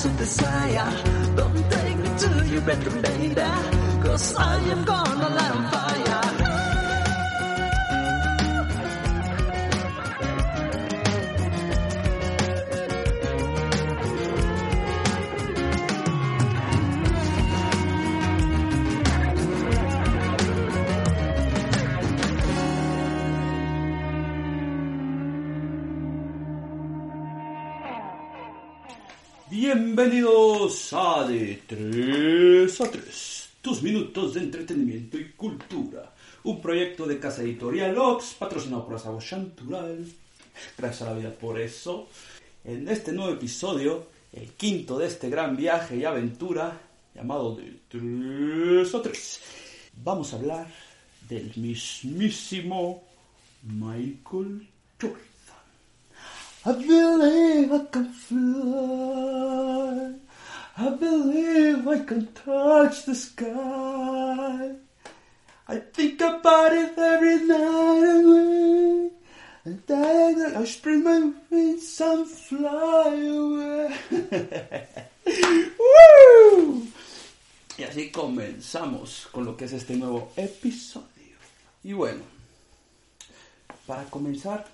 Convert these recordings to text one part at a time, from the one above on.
house of desire. Don't take me to your bedroom, baby, cause I am gonna light on fire. Bienvenidos a De 3 a 3, tus minutos de entretenimiento y cultura. Un proyecto de casa editorial Ox, patrocinado por Asabo Chantural. Gracias a la vida por eso. En este nuevo episodio, el quinto de este gran viaje y aventura, llamado De 3 a 3, vamos a hablar del mismísimo Michael Jordan. I believe I can fly. I believe I can touch the sky. I think about it every night away. And then I spread my wings and fly away. ¡Woo! Y así comenzamos con lo que es este nuevo episodio. Y bueno, para comenzar,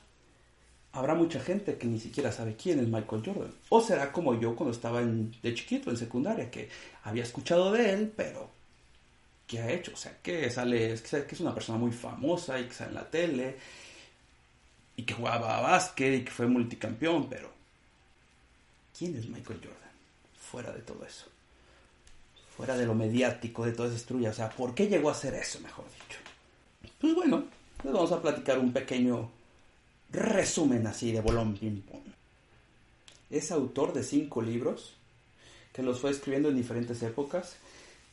habrá mucha gente que ni siquiera sabe quién es Michael Jordan. O será como yo cuando estaba en- de chiquito en secundaria, que había escuchado de él, pero ¿qué ha hecho? O sea, que sale, que es una persona muy famosa y que sale en la tele y que jugaba a básquet y que fue multicampeón, pero ¿quién es Michael Jordan? Fuera de todo eso. Fuera de lo mediático, de toda esa. O sea, ¿por qué llegó a hacer eso, mejor dicho? Pues bueno, les vamos a platicar un pequeño resumen así de bolón ping pong. Es autor de cinco libros que los fue escribiendo en diferentes épocas.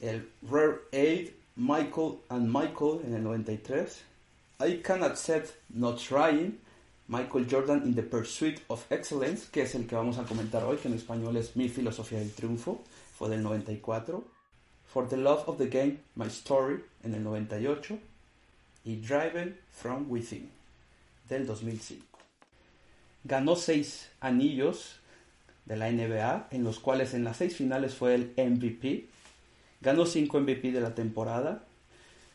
El Rare Aid, Michael and Michael en el 93. I Cannot Set Not Trying, Michael Jordan in the Pursuit of Excellence, que es el que vamos a comentar hoy, que en español es Mi Filosofía del Triunfo, fue del 94. For the Love of the Game, My Story en el 98. Y Driven from Within del 2005. Ganó seis anillos de la NBA, en los cuales en las seis finales fue el MVP. Ganó cinco MVP de la temporada.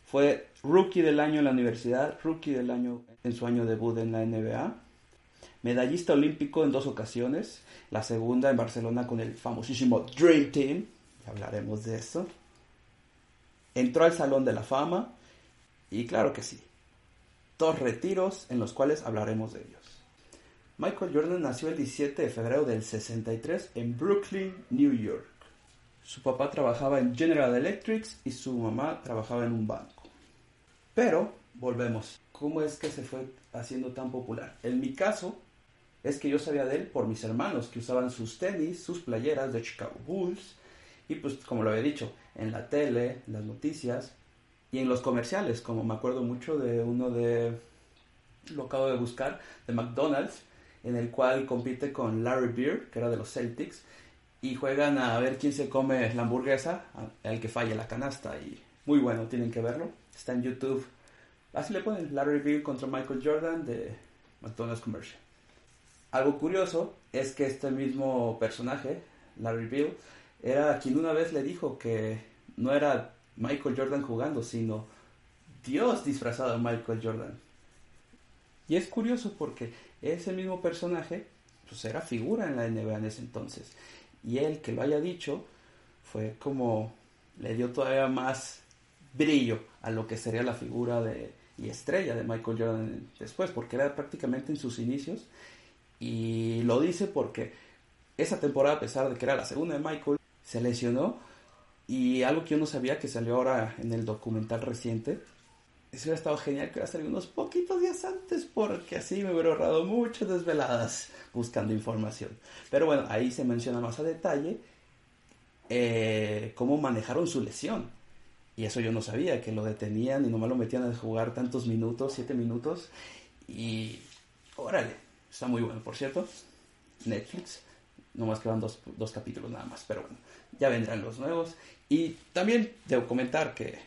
Fue rookie del año en la universidad, rookie del año en su año debut en la NBA. Medallista olímpico en dos ocasiones. La segunda en Barcelona con el famosísimo Dream Team. Ya hablaremos de eso. Entró al Salón de la Fama. Y claro que sí, dos retiros en los cuales hablaremos de ellos. Michael Jordan nació el 17 de febrero del 63 en Brooklyn, New York. Su papá trabajaba en General Electric y su mamá trabajaba en un banco. Pero, volvemos, ¿cómo es que se fue haciendo tan popular? En mi caso, es que yo sabía de él por mis hermanos que usaban sus tenis, sus playeras de Chicago Bulls, y pues como lo había dicho, en la tele, en las noticias, y en los comerciales, como me acuerdo mucho de uno de, lo acabo de buscar, de McDonald's, en el cual compite con Larry Beer, que era de los Celtics, y juegan a ver quién se come la hamburguesa, al que falle la canasta, y muy bueno, tienen que verlo, está en YouTube, así le ponen, Larry Beer contra Michael Jordan de McDonald's Commercial. Algo curioso es que este mismo personaje, Larry Bill, era quien una vez le dijo que no era Michael Jordan jugando, sino Dios disfrazado de Michael Jordan. Y es curioso porque ese mismo personaje pues era figura en la NBA en ese entonces. Y él que lo haya dicho fue como le dio todavía más brillo a lo que sería la figura de y estrella de Michael Jordan después, porque era prácticamente en sus inicios. Y lo dice porque esa temporada, a pesar de que era la segunda de Michael, se lesionó. Y algo que yo no sabía, que salió ahora en el documental reciente, eso hubiera estado genial que hubiera salido unos poquitos días antes, porque así me hubiera ahorrado muchas desveladas buscando información. Pero bueno, ahí se menciona más a detalle eh, cómo manejaron su lesión. Y eso yo no sabía, que lo detenían y nomás lo metían a jugar tantos minutos, siete minutos. Y órale, está muy bueno, por cierto. Netflix, nomás que van dos, dos capítulos nada más, pero bueno, ya vendrán los nuevos. Y también debo comentar que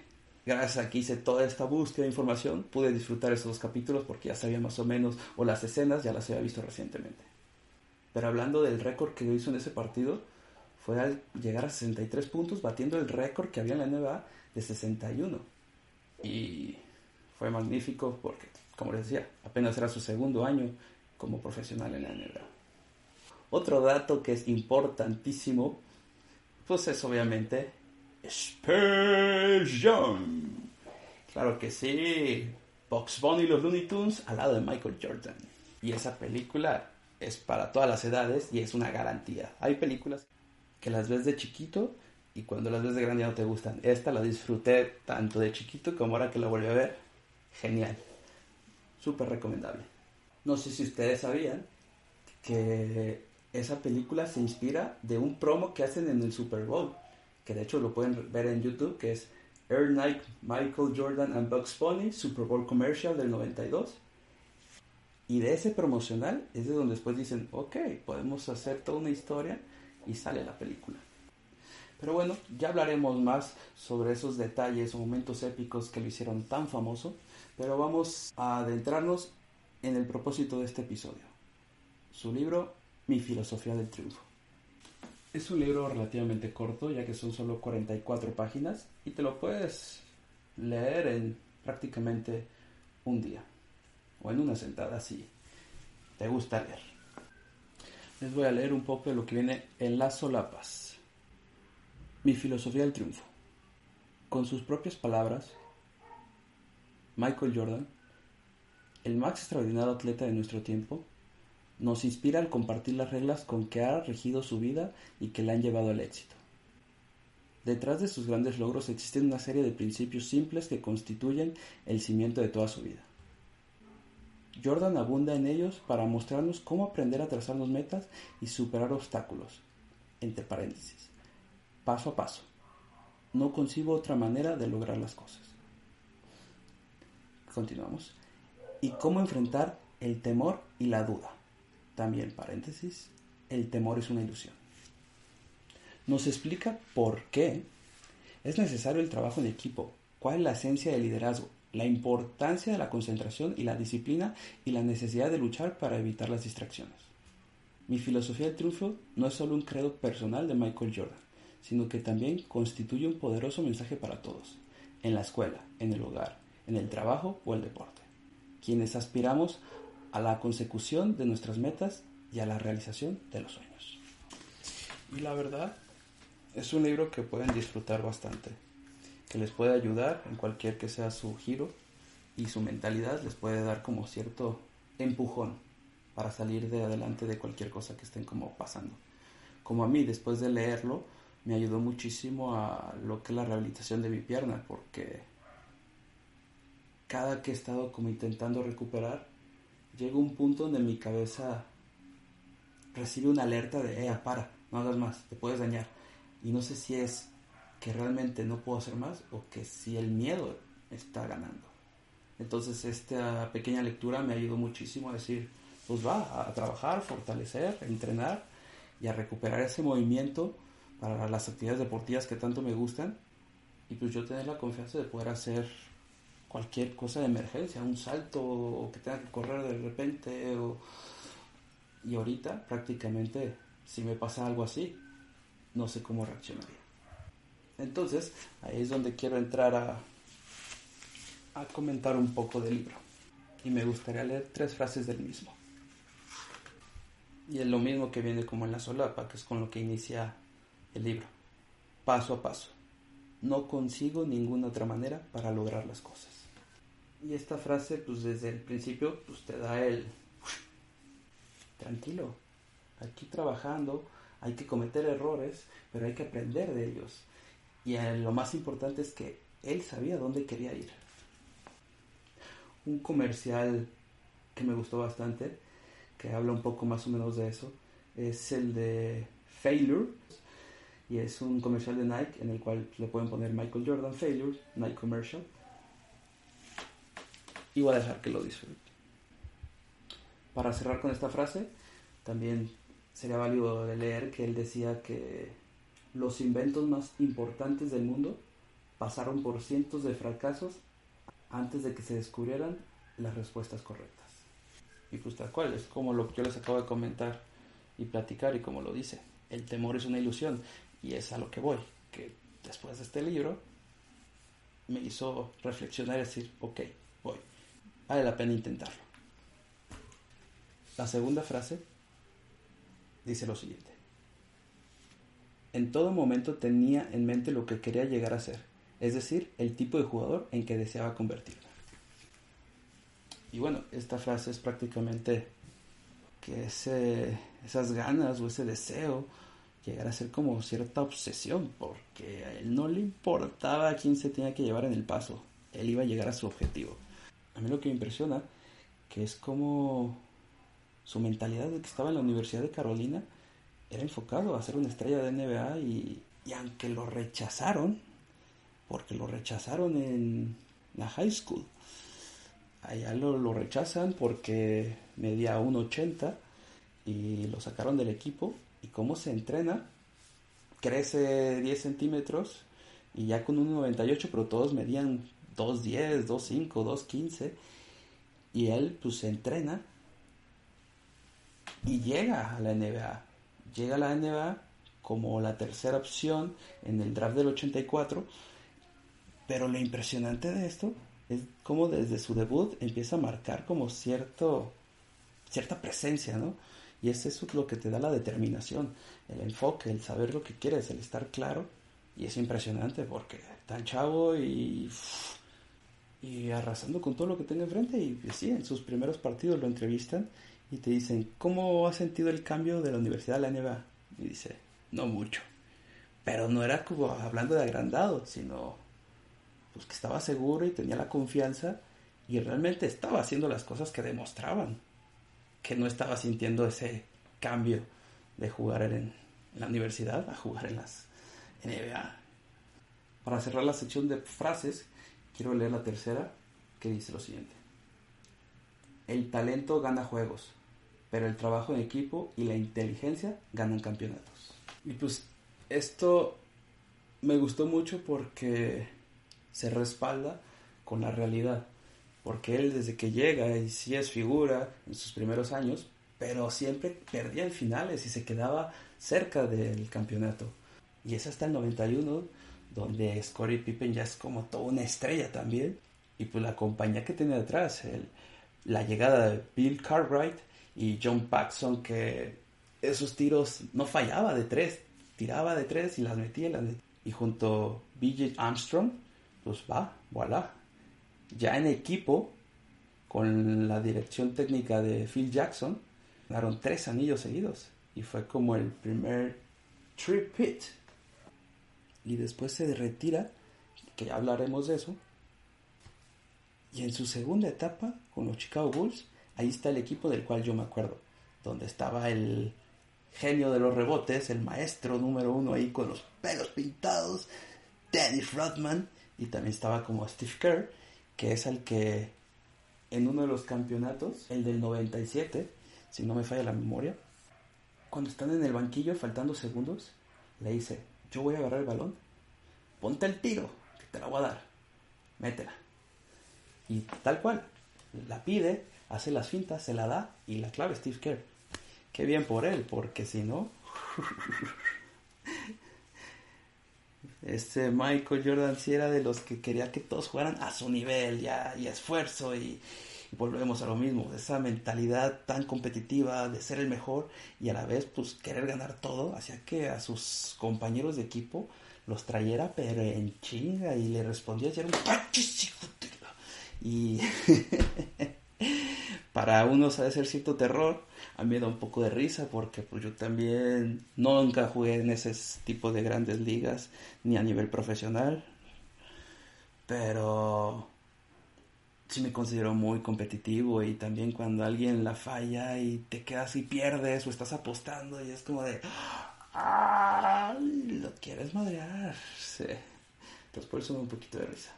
gracias a que hice toda esta búsqueda de información, pude disfrutar esos dos capítulos porque ya sabía más o menos, o las escenas ya las había visto recientemente. Pero hablando del récord que hizo en ese partido, fue al llegar a 63 puntos, batiendo el récord que había en la NBA de 61. Y fue magnífico porque, como les decía, apenas era su segundo año como profesional en la NBA. Otro dato que es importantísimo, pues es obviamente Jam. Claro que sí, Box Bunny y los Looney Tunes al lado de Michael Jordan. Y esa película es para todas las edades y es una garantía. Hay películas que las ves de chiquito y cuando las ves de grande ya no te gustan. Esta la disfruté tanto de chiquito como ahora que la volví a ver. Genial. Súper recomendable. No sé si ustedes sabían que esa película se inspira de un promo que hacen en el Super Bowl, que de hecho lo pueden ver en YouTube, que es Air Nike, Michael Jordan and Bugs Bunny, Super Bowl Commercial del 92. Y de ese promocional es de donde después dicen, ok, podemos hacer toda una historia y sale la película. Pero bueno, ya hablaremos más sobre esos detalles o momentos épicos que lo hicieron tan famoso, pero vamos a adentrarnos en el propósito de este episodio. Su libro, Mi filosofía del triunfo. Es un libro relativamente corto, ya que son solo 44 páginas, y te lo puedes leer en prácticamente un día, o en una sentada si te gusta leer. Les voy a leer un poco de lo que viene en las solapas. Mi filosofía del triunfo. Con sus propias palabras, Michael Jordan, el más extraordinario atleta de nuestro tiempo, nos inspira al compartir las reglas con que ha regido su vida y que le han llevado al éxito. Detrás de sus grandes logros existen una serie de principios simples que constituyen el cimiento de toda su vida. Jordan abunda en ellos para mostrarnos cómo aprender a trazarnos metas y superar obstáculos, entre paréntesis, paso a paso. No concibo otra manera de lograr las cosas. Continuamos. Y cómo enfrentar el temor y la duda. También paréntesis, el temor es una ilusión. Nos explica por qué es necesario el trabajo en equipo, cuál es la esencia del liderazgo, la importancia de la concentración y la disciplina y la necesidad de luchar para evitar las distracciones. Mi filosofía del triunfo no es solo un credo personal de Michael Jordan, sino que también constituye un poderoso mensaje para todos, en la escuela, en el hogar, en el trabajo o el deporte, quienes aspiramos a la consecución de nuestras metas y a la realización de los sueños. Y la verdad, es un libro que pueden disfrutar bastante que les puede ayudar en cualquier que sea su giro y su mentalidad les puede dar como cierto empujón para salir de adelante de cualquier cosa que estén como pasando. Como a mí, después de leerlo, me ayudó muchísimo a lo que es la rehabilitación de mi pierna, porque cada que he estado como intentando recuperar, llega un punto donde mi cabeza recibe una alerta de, eh, para, no hagas más, te puedes dañar. Y no sé si es que realmente no puedo hacer más o que si el miedo está ganando. Entonces esta pequeña lectura me ayudó muchísimo a decir, pues va, a trabajar, fortalecer, entrenar y a recuperar ese movimiento para las actividades deportivas que tanto me gustan y pues yo tener la confianza de poder hacer cualquier cosa de emergencia, un salto o que tenga que correr de repente o... y ahorita prácticamente si me pasa algo así no sé cómo reaccionaría. Entonces, ahí es donde quiero entrar a, a comentar un poco del libro. Y me gustaría leer tres frases del mismo. Y es lo mismo que viene como en la solapa, que es con lo que inicia el libro. Paso a paso. No consigo ninguna otra manera para lograr las cosas. Y esta frase, pues desde el principio, pues te da el... Tranquilo, aquí trabajando, hay que cometer errores, pero hay que aprender de ellos. Y lo más importante es que él sabía dónde quería ir. Un comercial que me gustó bastante, que habla un poco más o menos de eso, es el de Failure. Y es un comercial de Nike en el cual le pueden poner Michael Jordan Failure, Nike Commercial. Y voy a dejar que lo disfruten. Para cerrar con esta frase, también sería válido leer que él decía que los inventos más importantes del mundo pasaron por cientos de fracasos antes de que se descubrieran las respuestas correctas. Y pues tal cual, es como lo que yo les acabo de comentar y platicar y como lo dice. el temor es una ilusión. Y es a lo que voy, que después de este libro me hizo reflexionar y decir, ok, vale la pena intentarlo. La segunda frase dice lo siguiente. En todo momento tenía en mente lo que quería llegar a ser, es decir, el tipo de jugador en que deseaba convertirme. Y bueno, esta frase es prácticamente que ese, esas ganas o ese deseo llegara a ser como cierta obsesión, porque a él no le importaba a quién se tenía que llevar en el paso, él iba a llegar a su objetivo. A mí lo que me impresiona, que es como su mentalidad de que estaba en la Universidad de Carolina, era enfocado a ser una estrella de NBA y, y aunque lo rechazaron, porque lo rechazaron en la high school, allá lo, lo rechazan porque medía 1,80 y lo sacaron del equipo y cómo se entrena, crece 10 centímetros y ya con 1,98, pero todos medían 2,10, 2,5, 2,15 y él pues se entrena y llega a la NBA. Llega a la NBA como la tercera opción en el draft del 84, pero lo impresionante de esto es como desde su debut empieza a marcar como cierto cierta presencia, ¿no? Y es eso lo que te da la determinación, el enfoque, el saber lo que quieres, el estar claro. Y es impresionante porque tan chavo y, y arrasando con todo lo que tenga enfrente. Y pues sí, en sus primeros partidos lo entrevistan y te dicen, ¿cómo ha sentido el cambio de la universidad a la NBA? Y dice, no mucho. Pero no era como hablando de agrandado, sino pues que estaba seguro y tenía la confianza y realmente estaba haciendo las cosas que demostraban que no estaba sintiendo ese cambio de jugar en, la universidad a jugar en las NBA. Para cerrar la sección de frases, quiero leer la tercera que dice lo siguiente. El talento gana juegos, pero el trabajo en equipo y la inteligencia ganan campeonatos. Y pues esto me gustó mucho porque se respalda con la realidad porque él desde que llega y sí es figura en sus primeros años, pero siempre perdía en finales y se quedaba cerca del campeonato. Y es hasta el 91 donde Scottie Pippen ya es como toda una estrella también. Y pues la compañía que tiene detrás, la llegada de Bill Cartwright y John Paxson, que esos tiros no fallaba de tres, tiraba de tres y las metía. Y junto BJ Armstrong, pues va, voilà, ya en equipo, con la dirección técnica de Phil Jackson, ganaron tres anillos seguidos. Y fue como el primer trip hit. Y después se retira, que ya hablaremos de eso. Y en su segunda etapa, con los Chicago Bulls, ahí está el equipo del cual yo me acuerdo. Donde estaba el genio de los rebotes, el maestro número uno ahí con los pelos pintados, Dennis Rodman. Y también estaba como Steve Kerr que es el que en uno de los campeonatos, el del 97, si no me falla la memoria, cuando están en el banquillo faltando segundos, le dice, yo voy a agarrar el balón, ponte el tiro, que te la voy a dar, métela. Y tal cual, la pide, hace las fintas, se la da y la clave Steve Kerr. Qué bien por él, porque si no... Este Michael Jordan sí era de los que quería que todos jugaran a su nivel ya, y esfuerzo y, volvemos a lo mismo, esa mentalidad tan competitiva de ser el mejor y a la vez pues querer ganar todo, hacía que a sus compañeros de equipo los trayera pero en chinga y le respondía y era un y para unos ha de ser cierto terror a mí me da un poco de risa porque pues yo también nunca jugué en ese tipo de grandes ligas ni a nivel profesional pero sí me considero muy competitivo y también cuando alguien la falla y te quedas y pierdes o estás apostando y es como de lo quieres madrear sí. entonces por eso me da un poquito de risa.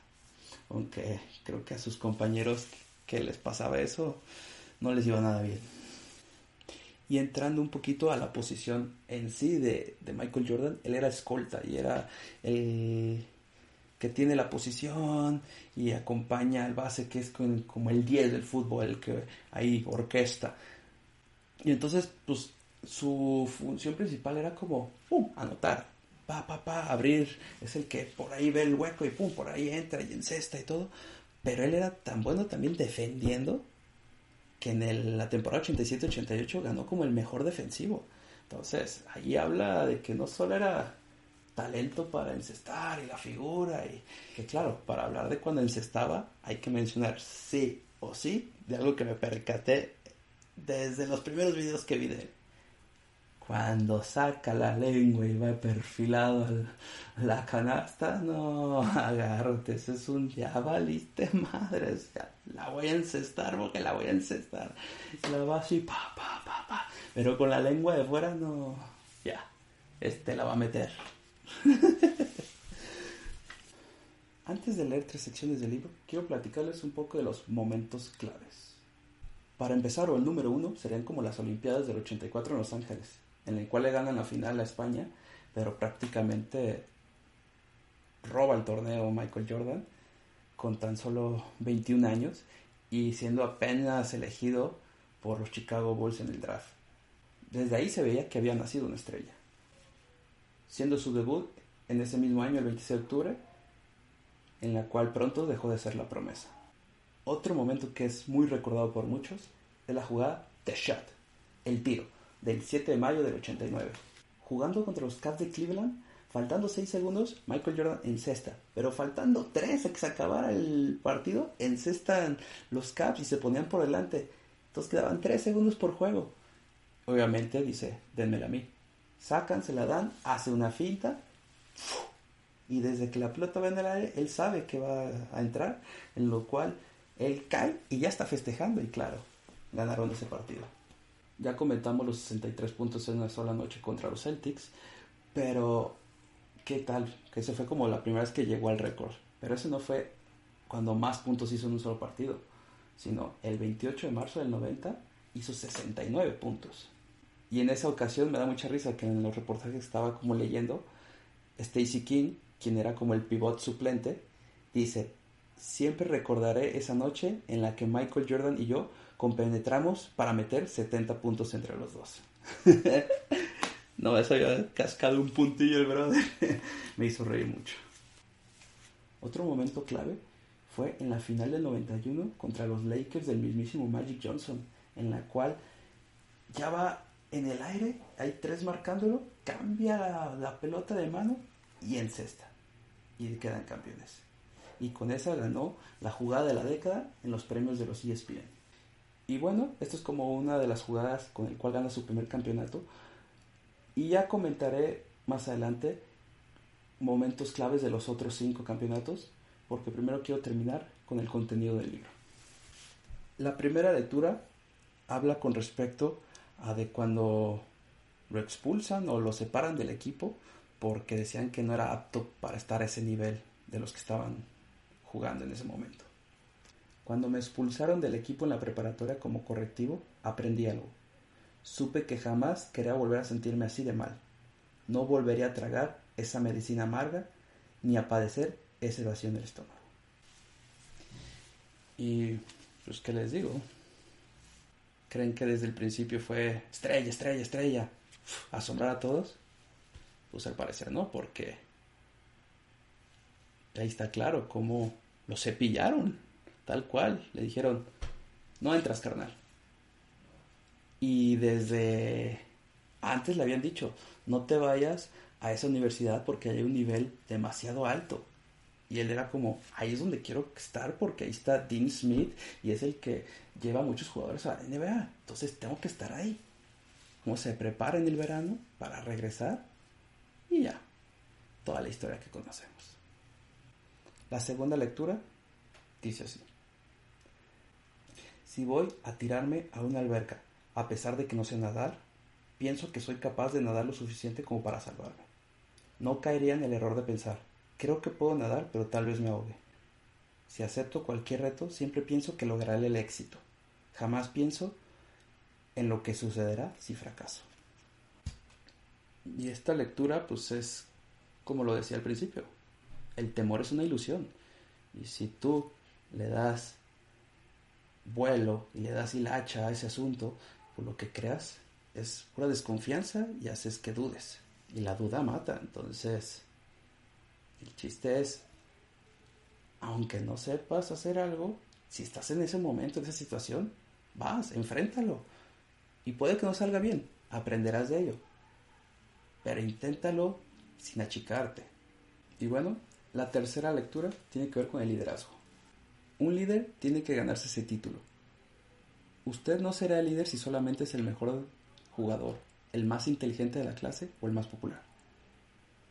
Aunque creo que a sus compañeros que les pasaba eso no les iba nada bien. Y entrando un poquito a la posición en sí de, Michael Jordan, él era escolta y era el que tiene la posición y acompaña al base que es como el 10 del fútbol, el que ahí orquesta. Y entonces, pues su función principal era como, pum, anotar, pa, pa, pa, abrir, es el que por ahí ve el hueco y pum, por ahí entra y encesta y todo. Pero él era tan bueno también defendiendo que en el- la temporada 87-88 ganó como el mejor defensivo. Entonces, ahí habla de que no solo era talento para encestar y la figura, y que claro, para hablar de cuando encestaba hay que mencionar sí o sí de algo que me percaté desde los primeros videos que vi de él. Cuando saca la lengua y va perfilado a la canasta, no, agárrate, ese es un ya valiste madre, o sea, la voy a encestar porque la voy a encestar. La va así, pa, pa, pa, pa, pero con la lengua de fuera, no, ya, este la va a meter. Antes de leer tres secciones del libro, quiero platicarles un poco de los momentos claves. Para empezar, o el número uno, serían como las Olimpiadas del 84 en Los Ángeles, en el cual le ganan la final a España, pero prácticamente roba el torneo Michael Jordan con tan solo 21 años y siendo apenas elegido por los Chicago Bulls en el draft. Desde ahí se veía que había nacido una estrella. Siendo su debut en ese mismo año, el 26 de octubre, en la cual pronto dejó de ser la promesa. Otro momento que es muy recordado por muchos es la jugada The Shot, el tiro, del 7 de mayo del 89. Jugando contra los Cavs de Cleveland, faltando 6 segundos, Michael Jordan encesta, pero faltando 3 a que se acabara el partido, encestan los Cavs y se ponían por delante. Entonces quedaban 3 segundos por juego. Obviamente dice, denmela a mí. Sacan, se la dan, hace una finta, y desde que la pelota va en el aire, él sabe que va a entrar, en lo cual él cae y ya está festejando y claro, ganaron ese partido. Ya comentamos los 63 puntos en una sola noche contra los Celtics, pero ¿qué tal? Que ese fue como la primera vez que llegó al récord. Pero ese no fue cuando más puntos hizo en un solo partido, sino el 28 de marzo del 90 hizo 69 puntos. Y en esa ocasión me da mucha risa que en los reportajes estaba como leyendo, Stacy King, quien era como el pivot suplente, dice, siempre recordaré esa noche en la que Michael Jordan y yo compenetramos para meter 70 puntos entre los dos. no, eso había cascado un puntillo el brother. Me hizo reír mucho. Otro momento clave fue en la final del 91 contra los Lakers del mismísimo Magic Johnson, en la cual ya va en el aire, hay tres marcándolo, cambia la, pelota de mano y encesta. Y quedan campeones. Y con esa ganó la jugada de la década en los premios de los ESPN. Y bueno, esto es como una de las jugadas con el cual gana su primer campeonato. Y ya comentaré más adelante momentos claves de los otros cinco campeonatos, porque primero quiero terminar con el contenido del libro. La primera lectura habla con respecto a de cuando lo expulsan o lo separan del equipo porque decían que no era apto para estar a ese nivel de los que estaban jugando en ese momento. Cuando me expulsaron del equipo en la preparatoria como correctivo, aprendí algo. Supe que jamás quería volver a sentirme así de mal. No volvería a tragar esa medicina amarga ni a padecer ese vacío en estómago. Y pues qué les digo, creen que desde el principio fue estrella, estrella, estrella, asombrar a todos. Pues al parecer no, porque ahí está claro cómo lo cepillaron, tal cual. Le dijeron, no entras, carnal. Y desde antes le habían dicho, no te vayas a esa universidad porque hay un nivel demasiado alto. Y él era como, ahí es donde quiero estar porque ahí está Dean Smith y es el que lleva a muchos jugadores a la NBA. Entonces tengo que estar ahí. Como se prepara en el verano para regresar y ya. Toda la historia que conocemos. La segunda lectura dice así. Si voy a tirarme a una alberca, a pesar de que no sé nadar, pienso que soy capaz de nadar lo suficiente como para salvarme. No caería en el error de pensar, creo que puedo nadar, pero tal vez me ahogue. Si acepto cualquier reto, siempre pienso que lograré el éxito. Jamás pienso en lo que sucederá si fracaso. Y esta lectura, pues es como lo decía al principio, el temor es una ilusión. Y si tú le das vuelo y le das hilacha a ese asunto, por lo que creas es pura desconfianza y haces que dudes. Y la duda mata. Entonces, el chiste es, aunque no sepas hacer algo, si estás en ese momento, en esa situación, vas, enfréntalo. Y puede que no salga bien, aprenderás de ello. Pero inténtalo sin achicarte. Y bueno, la tercera lectura tiene que ver con el liderazgo. Un líder tiene que ganarse ese título. Usted no será el líder si solamente es el mejor jugador, el más inteligente de la clase o el más popular.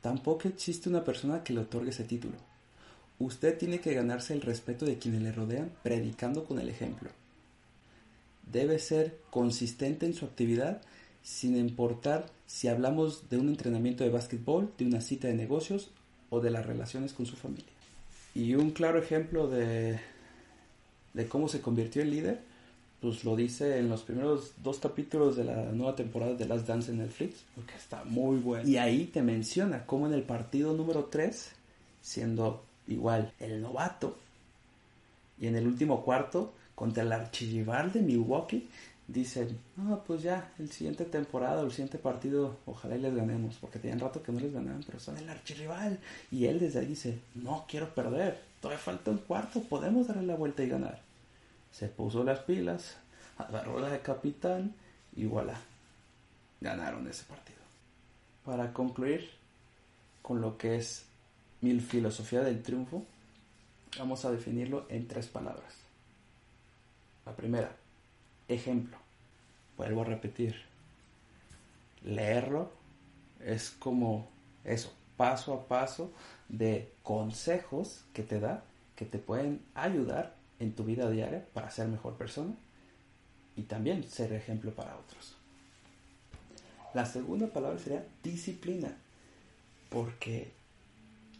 Tampoco existe una persona que le otorgue ese título. Usted tiene que ganarse el respeto de quienes le rodean predicando con el ejemplo. Debe ser consistente en su actividad sin importar si hablamos de un entrenamiento de básquetbol, de una cita de negocios o de las relaciones con su familia. Y un claro ejemplo de, de cómo se convirtió en líder, pues lo dice en los primeros dos capítulos de la nueva temporada de Last Dance en Netflix, porque está muy bueno. Y ahí te menciona cómo en el partido número 3, siendo igual el novato, y en el último cuarto, contra el archirrival de Milwaukee, dicen, no, pues ya, el siguiente temporada el siguiente partido, ojalá y les ganemos, porque tenían rato que no les ganaban, pero son el archirrival. Y él desde ahí dice, no quiero perder, todavía falta un cuarto, podemos darle la vuelta y ganar. Se puso las pilas, agarró la de capitán y voilà, ganaron ese partido. Para concluir con lo que es mi filosofía del triunfo, vamos a definirlo en tres palabras. La primera, ejemplo. Vuelvo a repetir. Leerlo es como eso, paso a paso de consejos que te da, que te pueden ayudar en tu vida diaria para ser mejor persona y también ser ejemplo para otros. La segunda palabra sería disciplina, porque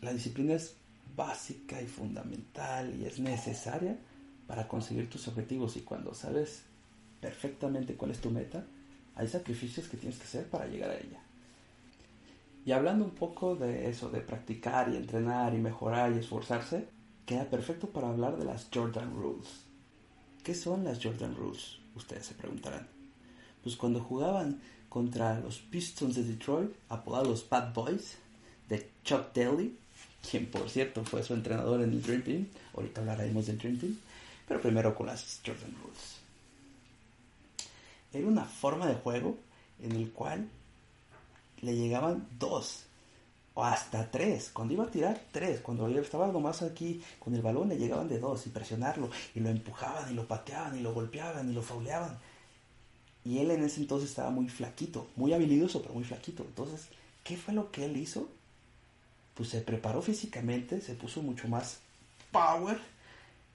la disciplina es básica y fundamental y es necesaria para conseguir tus objetivos y cuando sabes perfectamente cuál es tu meta, hay sacrificios que tienes que hacer para llegar a ella. Y hablando un poco de eso, de practicar y entrenar y mejorar y esforzarse, queda perfecto para hablar de las Jordan Rules. ¿Qué son las Jordan Rules? Ustedes se preguntarán. Pues cuando jugaban contra los Pistons de Detroit, apodados los Bad Boys, de Chuck Daly, quien por cierto fue su entrenador en el Dream Team, ahorita hablaremos del Dream Team, pero primero con las Jordan Rules. Era una forma de juego en el cual le llegaban dos o hasta tres. Cuando iba a tirar, tres. Cuando estaba nomás aquí con el balón, le llegaban de dos y presionarlo. Y lo empujaban y lo pateaban y lo golpeaban y lo fauleaban. Y él en ese entonces estaba muy flaquito, muy habilidoso, pero muy flaquito. Entonces, ¿qué fue lo que él hizo? Pues se preparó físicamente, se puso mucho más power.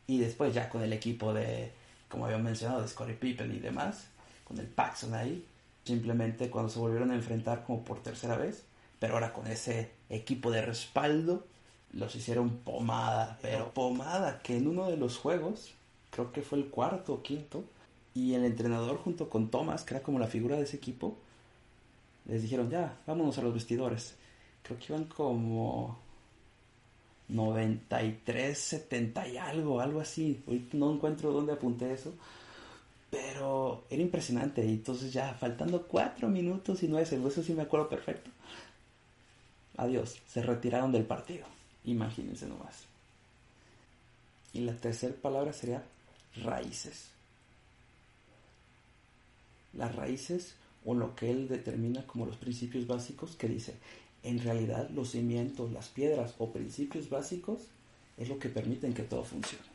Y después ya con el equipo de, como había mencionado, de Scottie Pippen y demás, con el Paxson ahí, simplemente cuando se volvieron a enfrentar como por tercera vez, pero ahora con ese equipo de respaldo los hicieron pomada, pero pomada, que en uno de los juegos, creo que fue el cuarto o quinto, y el entrenador junto con Thomas, que era como la figura de ese equipo, les dijeron, ya, vámonos a los vestidores. Creo que iban como 93, 70 y algo, algo así. Ahorita no encuentro dónde apunté eso. Pero era impresionante. Y entonces ya, faltando cuatro minutos y nueve segundos, eso sí me acuerdo perfecto Adiós, se retiraron del partido. Imagínense nomás. Y la tercera palabra sería raíces. Las raíces o lo que él determina como los principios básicos que dice, en realidad los cimientos, las piedras o principios básicos es lo que permiten que todo funcione.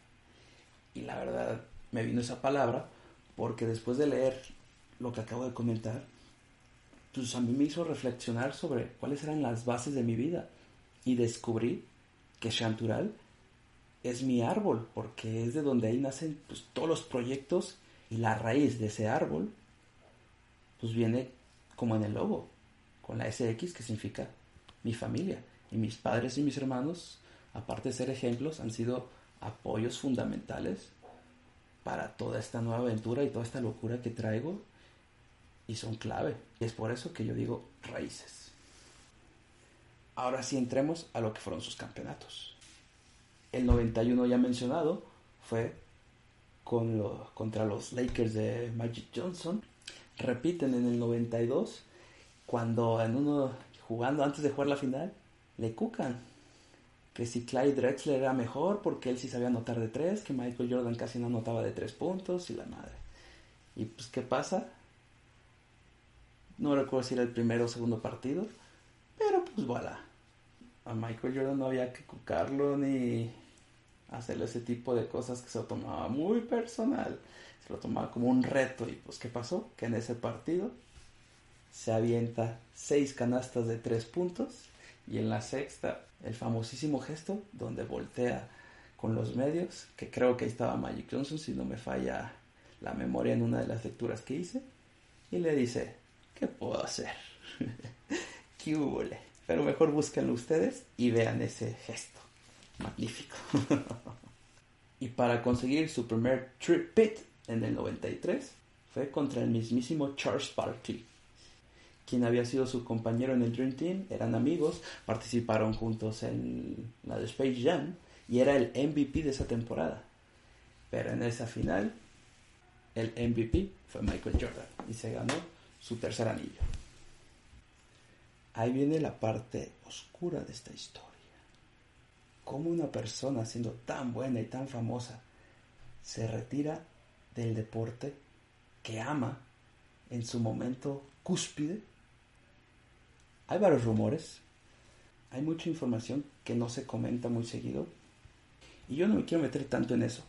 Y la verdad me vino esa palabra porque después de leer lo que acabo de comentar, pues a mí me hizo reflexionar sobre cuáles eran las bases de mi vida y descubrí que Chantural es mi árbol porque es de donde ahí nacen pues, todos los proyectos y la raíz de ese árbol pues viene como en el logo con la SX que significa mi familia. Y mis padres y mis hermanos aparte de ser ejemplos han sido apoyos fundamentales para toda esta nueva aventura y toda esta locura que traigo y son clave. Y es por eso que yo digo raíces. Ahora sí entremos a lo que fueron sus campeonatos. El 91 ya mencionado fue con contra los Lakers de Magic Johnson. repiten en el 92 cuando en uno jugando antes de jugar la final le cucan que si Clyde Drexler era mejor porque él sí sabía anotar de tres, que Michael Jordan casi no anotaba de tres puntos y la madre. Y pues, ¿qué pasa? No recuerdo si era el primero o segundo partido, pero pues voilà. A Michael Jordan no había que cucarlo ni hacerle ese tipo de cosas que se lo tomaba muy personal. Se lo tomaba como un reto. Y pues, ¿qué pasó? Que en ese partido se avienta seis canastas de tres puntos y en la sexta el famosísimo gesto donde voltea con los medios, que creo que ahí estaba Magic Johnson si no me falla la memoria en una de las lecturas que hice, y le dice, ¿qué puedo hacer? ¿Qué hubo? Pero mejor búsquenlo ustedes y vean ese gesto. Magnífico. y para conseguir su primer trip pit en el 93 fue contra el mismísimo Charles Barkley, quien había sido su compañero en el Dream Team, eran amigos, participaron juntos en la de Space Jam y era el MVP de esa temporada. Pero en esa final, el MVP fue Michael Jordan y se ganó su tercer anillo. Ahí viene la parte oscura de esta historia. Cómo una persona siendo tan buena y tan famosa se retira del deporte que ama en su momento cúspide hay varios rumores, hay mucha información que no se comenta muy seguido. Y yo no me quiero meter tanto en eso.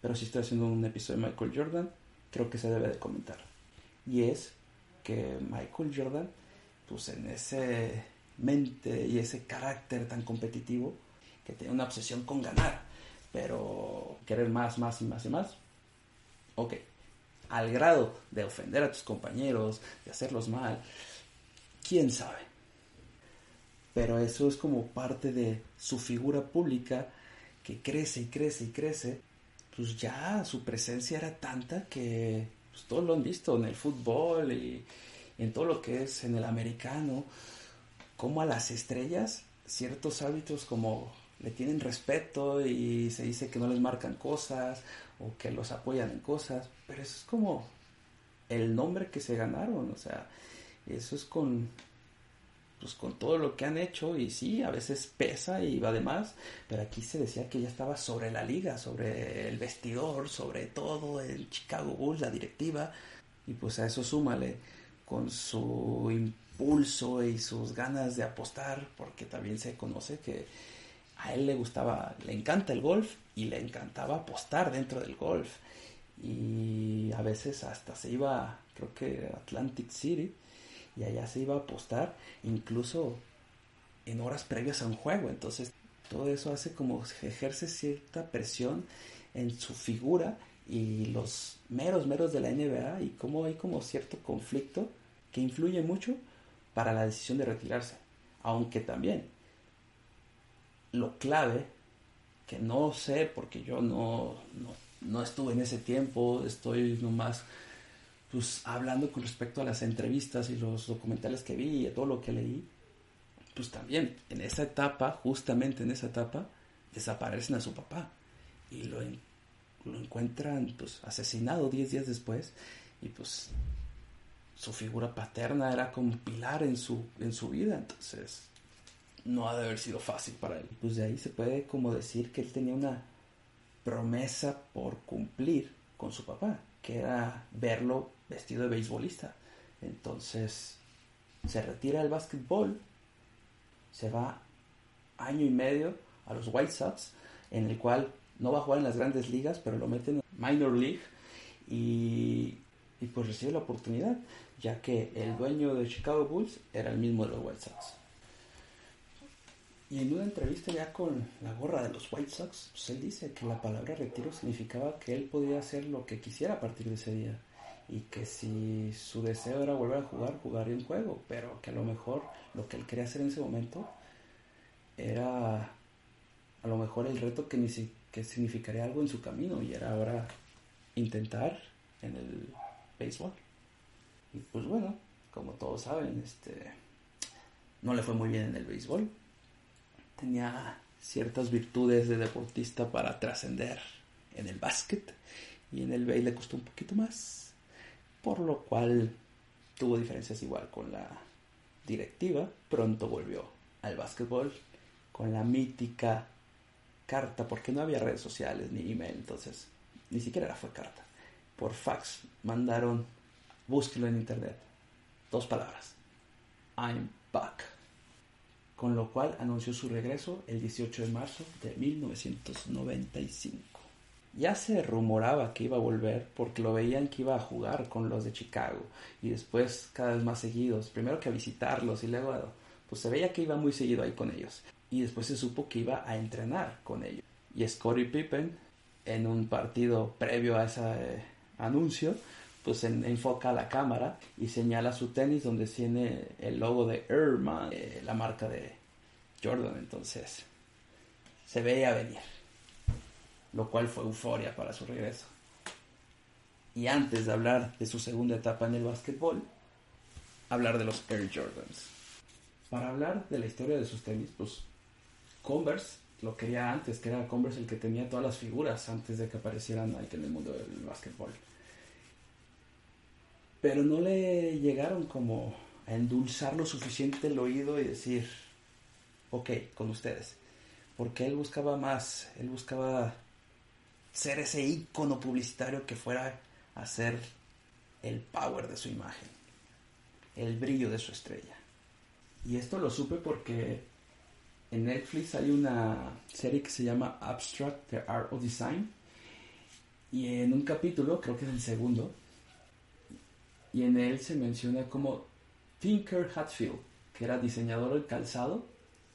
Pero si estoy haciendo un episodio de Michael Jordan, creo que se debe de comentar. Y es que Michael Jordan, pues en ese mente y ese carácter tan competitivo, que tiene una obsesión con ganar, pero querer más, más y más y más. Ok, al grado de ofender a tus compañeros, de hacerlos mal, quién sabe. Pero eso es como parte de su figura pública que crece y crece y crece. Pues ya su presencia era tanta que pues, todos lo han visto en el fútbol y en todo lo que es en el americano. Como a las estrellas ciertos hábitos como le tienen respeto y se dice que no les marcan cosas o que los apoyan en cosas, pero eso es como el nombre que se ganaron, o sea, eso es con pues con todo lo que han hecho y sí, a veces pesa y va de más, pero aquí se decía que ella estaba sobre la liga, sobre el vestidor, sobre todo el Chicago Bulls, la directiva, y pues a eso súmale con su impulso y sus ganas de apostar, porque también se conoce que a él le gustaba, le encanta el golf y le encantaba apostar dentro del golf. Y a veces hasta se iba, creo que Atlantic City, y allá se iba a apostar incluso en horas previas a un juego. Entonces todo eso hace como ejerce cierta presión en su figura y los meros meros de la NBA y cómo hay como cierto conflicto que influye mucho para la decisión de retirarse. Aunque también lo clave, que no sé porque yo no, no, no estuve en ese tiempo, estoy nomás pues hablando con respecto a las entrevistas y los documentales que vi y todo lo que leí, pues también en esa etapa, justamente en esa etapa, desaparecen a su papá y lo, lo encuentran pues asesinado 10 días después y pues su figura paterna era como pilar en su, en su vida, entonces no ha de haber sido fácil para él. Pues de ahí se puede como decir que él tenía una promesa por cumplir con su papá, que era verlo vestido de beisbolista. Entonces se retira del básquetbol, se va año y medio a los White Sox, en el cual no va a jugar en las grandes ligas, pero lo meten en Minor League y, y pues recibe la oportunidad, ya que el dueño de Chicago Bulls era el mismo de los White Sox. Y en una entrevista ya con la gorra de los White Sox, pues él dice que la palabra retiro significaba que él podía hacer lo que quisiera a partir de ese día y que si su deseo era volver a jugar, jugaría un juego, pero que a lo mejor lo que él quería hacer en ese momento era a lo mejor el reto que, ni que significaría algo en su camino y era ahora intentar en el béisbol. Y pues bueno, como todos saben, este no le fue muy bien en el béisbol. Tenía ciertas virtudes de deportista para trascender en el básquet y en el béisbol le costó un poquito más por lo cual tuvo diferencias igual con la directiva. Pronto volvió al básquetbol con la mítica carta, porque no había redes sociales ni email, entonces ni siquiera fue carta. Por fax mandaron, búsquelo en internet, dos palabras, I'm back. Con lo cual anunció su regreso el 18 de marzo de 1995. Ya se rumoraba que iba a volver porque lo veían que iba a jugar con los de Chicago y después cada vez más seguidos, primero que a visitarlos y luego pues se veía que iba muy seguido ahí con ellos y después se supo que iba a entrenar con ellos. Y Scottie Pippen en un partido previo a ese eh, anuncio pues enfoca la cámara y señala su tenis donde tiene el logo de Irma, eh, la marca de Jordan. Entonces, se veía venir, lo cual fue euforia para su regreso. Y antes de hablar de su segunda etapa en el básquetbol, hablar de los Air Jordans. Para hablar de la historia de sus tenis, pues Converse lo quería antes, que era Converse el que tenía todas las figuras antes de que aparecieran Nike en el mundo del básquetbol pero no le llegaron como a endulzar lo suficiente el oído y decir, ok, con ustedes. Porque él buscaba más, él buscaba ser ese icono publicitario que fuera a ser el power de su imagen, el brillo de su estrella. Y esto lo supe porque en Netflix hay una serie que se llama Abstract, The Art of Design. Y en un capítulo, creo que es el segundo, y en él se menciona como Tinker Hatfield, que era diseñador del calzado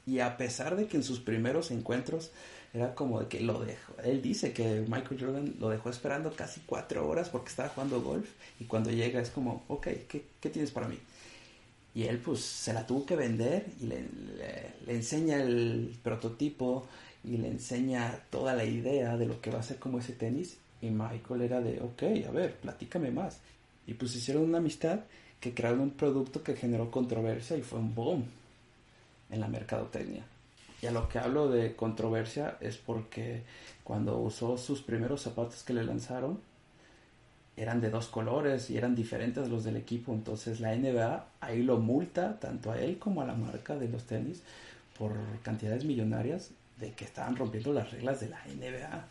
y a pesar de que en sus primeros encuentros era como de que lo dejó, él dice que Michael Jordan lo dejó esperando casi cuatro horas porque estaba jugando golf y cuando llega es como, ok, ¿qué, qué tienes para mí? Y él pues se la tuvo que vender y le, le, enseña el prototipo y le enseña toda la idea de lo que va a ser como ese tenis y Michael era de, ok, a ver, platícame más. Y pues hicieron una amistad que crearon un producto que generó controversia y fue un boom en la mercadotecnia. Y a lo que hablo de controversia es porque cuando usó sus primeros zapatos que le lanzaron, eran de dos colores y eran diferentes los del equipo. Entonces la NBA ahí lo multa tanto a él como a la marca de los tenis por cantidades millonarias de que estaban rompiendo las reglas de la NBA.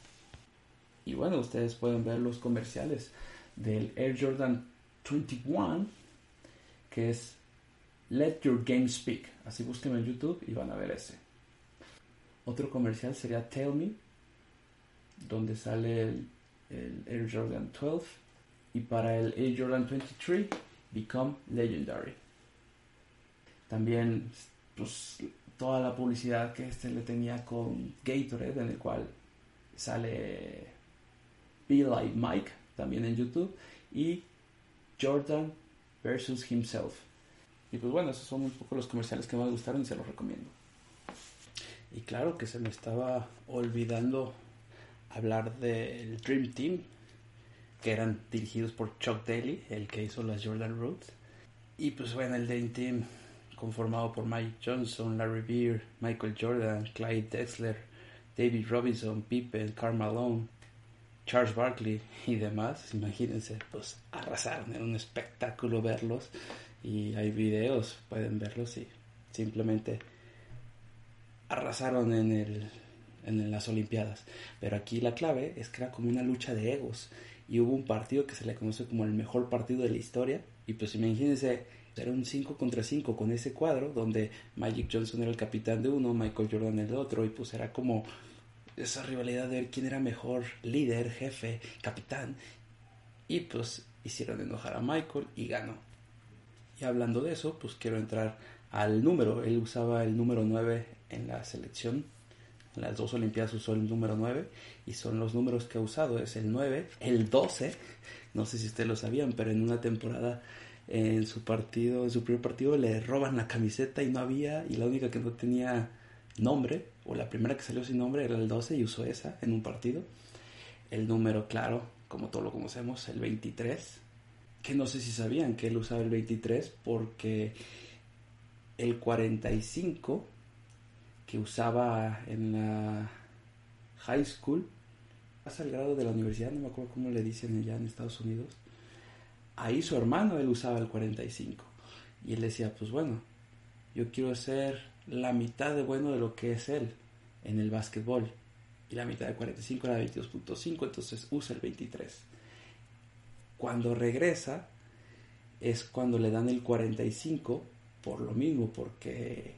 Y bueno, ustedes pueden ver los comerciales del Air Jordan 21, que es Let Your Game Speak. Así busquen en YouTube y van a ver ese. Otro comercial sería Tell Me, donde sale el, Air Jordan 12. Y para el Air Jordan 23, Become Legendary. También, pues, toda la publicidad que este le tenía con Gatorade, en el cual sale Be Like Mike, también en YouTube, y Jordan versus Himself. Y pues bueno, esos son un poco los comerciales que me gustaron y se los recomiendo. Y claro que se me estaba olvidando hablar del Dream Team, que eran dirigidos por Chuck Daly, el que hizo las Jordan Roots. Y pues bueno, el Dream Team conformado por Mike Johnson, Larry Beer, Michael Jordan, Clyde Drexler, David Robinson, Pippen, Karl Malone, Charles Barkley y demás, imagínense, pues arrasaron, era un espectáculo verlos y hay videos, pueden verlos y simplemente arrasaron en, el, en las Olimpiadas. Pero aquí la clave es que era como una lucha de egos y hubo un partido que se le conoce como el mejor partido de la historia y pues imagínense, era un 5 contra 5 con ese cuadro donde Magic Johnson era el capitán de uno, Michael Jordan el otro y pues era como esa rivalidad de ver quién era mejor líder, jefe, capitán. Y pues hicieron enojar a Michael y ganó. Y hablando de eso, pues quiero entrar al número. Él usaba el número 9 en la selección. En las dos Olimpiadas usó el número 9 y son los números que ha usado. Es el 9, el 12. No sé si ustedes lo sabían, pero en una temporada en su partido, en su primer partido le roban la camiseta y no había y la única que no tenía nombre, o la primera que salió sin nombre era el 12 y usó esa en un partido. El número, claro, como todos lo conocemos, el 23, que no sé si sabían que él usaba el 23 porque el 45 que usaba en la high school, hasta el grado de la universidad, no me acuerdo cómo le dicen allá en Estados Unidos, ahí su hermano, él usaba el 45. Y él decía, pues bueno, yo quiero ser la mitad de bueno de lo que es él en el básquetbol. Y la mitad de 45 era 22.5, entonces usa el 23. Cuando regresa es cuando le dan el 45 por lo mismo, porque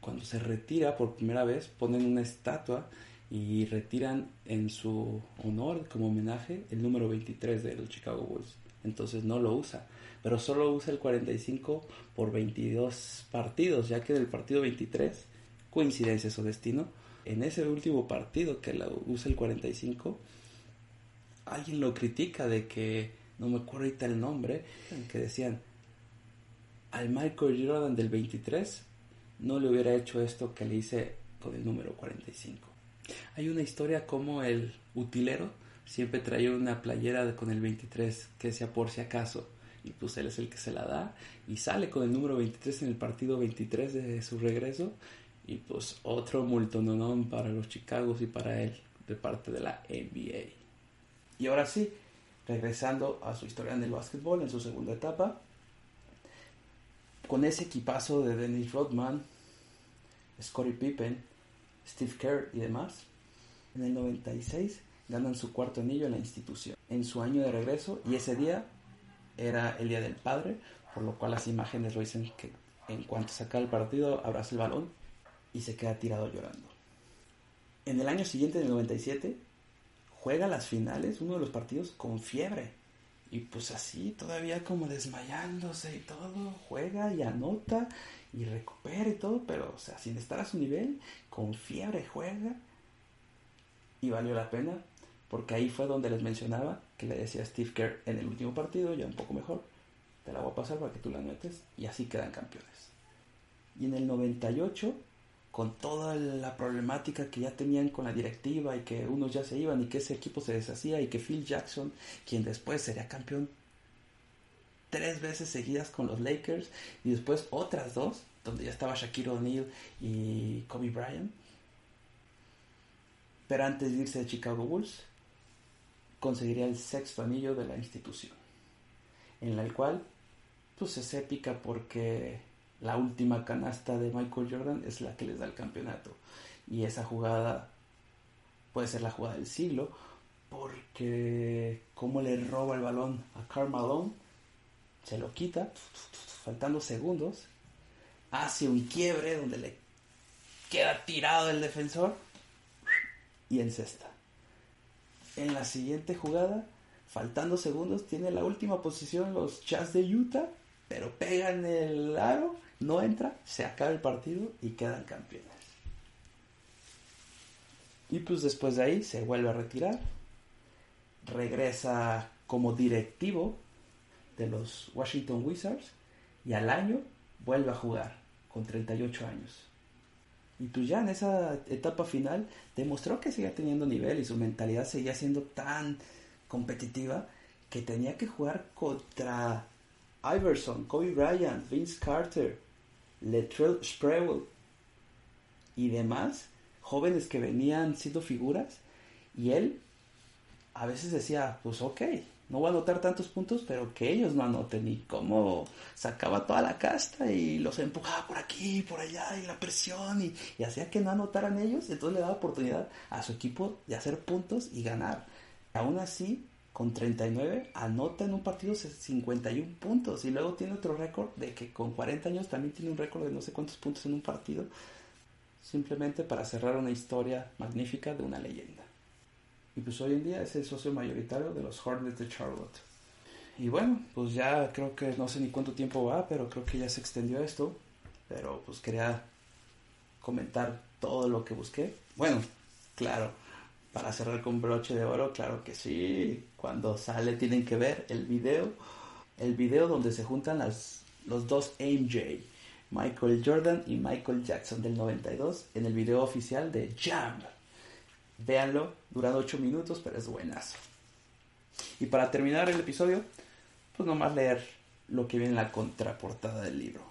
cuando se retira por primera vez ponen una estatua y retiran en su honor como homenaje el número 23 de los Chicago Bulls. Entonces no lo usa, pero solo usa el 45 por 22 partidos, ya que del partido 23, coincidencias o destino, en ese último partido que la usa el 45, alguien lo critica de que, no me acuerdo ahorita el nombre, que decían, al Michael Jordan del 23 no le hubiera hecho esto que le hice con el número 45. Hay una historia como el utilero siempre traía una playera con el 23 que sea por si acaso y pues él es el que se la da y sale con el número 23 en el partido 23 de su regreso y pues otro multononón para los Chicagos y para él de parte de la NBA. Y ahora sí, regresando a su historia en el básquetbol en su segunda etapa, con ese equipazo de Dennis Rodman, Scottie Pippen, Steve Kerr y demás, en el 96 ganan su cuarto anillo en la institución, en su año de regreso, y ese día era el Día del Padre, por lo cual las imágenes lo dicen que en cuanto saca el partido abraza el balón y se queda tirado llorando. En el año siguiente, en el 97, juega las finales, uno de los partidos con fiebre. Y pues así, todavía como desmayándose y todo, juega y anota y recupera y todo, pero o sea, sin estar a su nivel, con fiebre juega. Y valió la pena, porque ahí fue donde les mencionaba que le decía a Steve Kerr en el último partido, ya un poco mejor, te la voy a pasar para que tú la metes, y así quedan campeones. Y en el 98 con toda la problemática que ya tenían con la directiva y que unos ya se iban y que ese equipo se deshacía y que Phil Jackson, quien después sería campeón tres veces seguidas con los Lakers y después otras dos, donde ya estaba Shaquille O'Neal y Kobe Bryant. Pero antes de irse de Chicago Bulls, conseguiría el sexto anillo de la institución, en el cual pues es épica porque la última canasta de Michael Jordan es la que les da el campeonato. Y esa jugada puede ser la jugada del siglo, porque como le roba el balón a Karl Malone, se lo quita, faltando segundos, hace un quiebre donde le queda tirado el defensor y encesta. En la siguiente jugada, faltando segundos, tiene la última posición los Jazz de Utah, pero pegan el aro no entra, se acaba el partido y quedan campeones. Y pues después de ahí se vuelve a retirar, regresa como directivo de los Washington Wizards y al año vuelve a jugar con 38 años. Y pues ya en esa etapa final demostró que seguía teniendo nivel y su mentalidad seguía siendo tan competitiva que tenía que jugar contra Iverson, Kobe Bryant, Vince Carter, Latrell Sprewell y demás jóvenes que venían siendo figuras. Y él a veces decía, pues ok, no voy a anotar tantos puntos, pero que ellos no anoten y cómo sacaba toda la casta y los empujaba por aquí, por allá y la presión y, y hacía que no anotaran ellos, entonces le daba oportunidad a su equipo de hacer puntos y ganar. Aún así, con 39 anota en un partido 51 puntos y luego tiene otro récord de que con 40 años también tiene un récord de no sé cuántos puntos en un partido simplemente para cerrar una historia magnífica de una leyenda y pues hoy en día es el socio mayoritario de los Hornets de Charlotte y bueno pues ya creo que no sé ni cuánto tiempo va pero creo que ya se extendió esto pero pues quería comentar todo lo que busqué bueno claro para cerrar con broche de oro, claro que sí. Cuando sale tienen que ver el video, el video donde se juntan las, los dos MJ, Michael Jordan y Michael Jackson del 92 en el video oficial de Jam. Véanlo, dura 8 minutos, pero es buenazo. Y para terminar el episodio, pues nomás leer lo que viene en la contraportada del libro.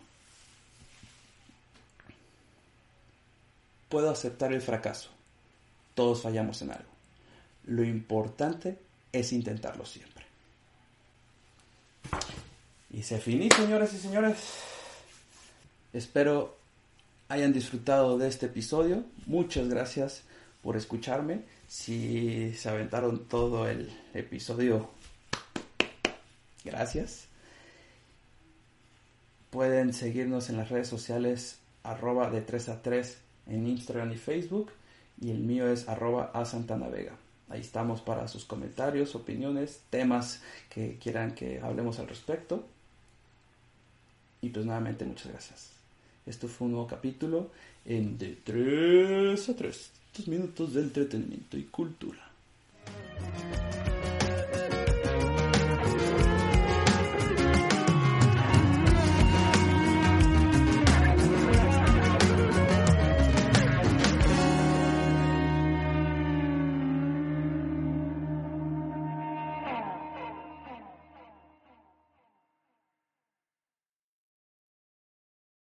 Puedo aceptar el fracaso todos fallamos en algo. Lo importante es intentarlo siempre. Y se finí, señoras y señores. Espero hayan disfrutado de este episodio. Muchas gracias por escucharme. Si se aventaron todo el episodio, gracias. Pueden seguirnos en las redes sociales arroba de 3 a 3 en Instagram y Facebook y el mío es arroba a Santana Vega. Ahí estamos para sus comentarios, opiniones, temas que quieran que hablemos al respecto. Y pues nuevamente muchas gracias. Esto fue un nuevo capítulo en De 3 a 3, estos minutos de entretenimiento y cultura.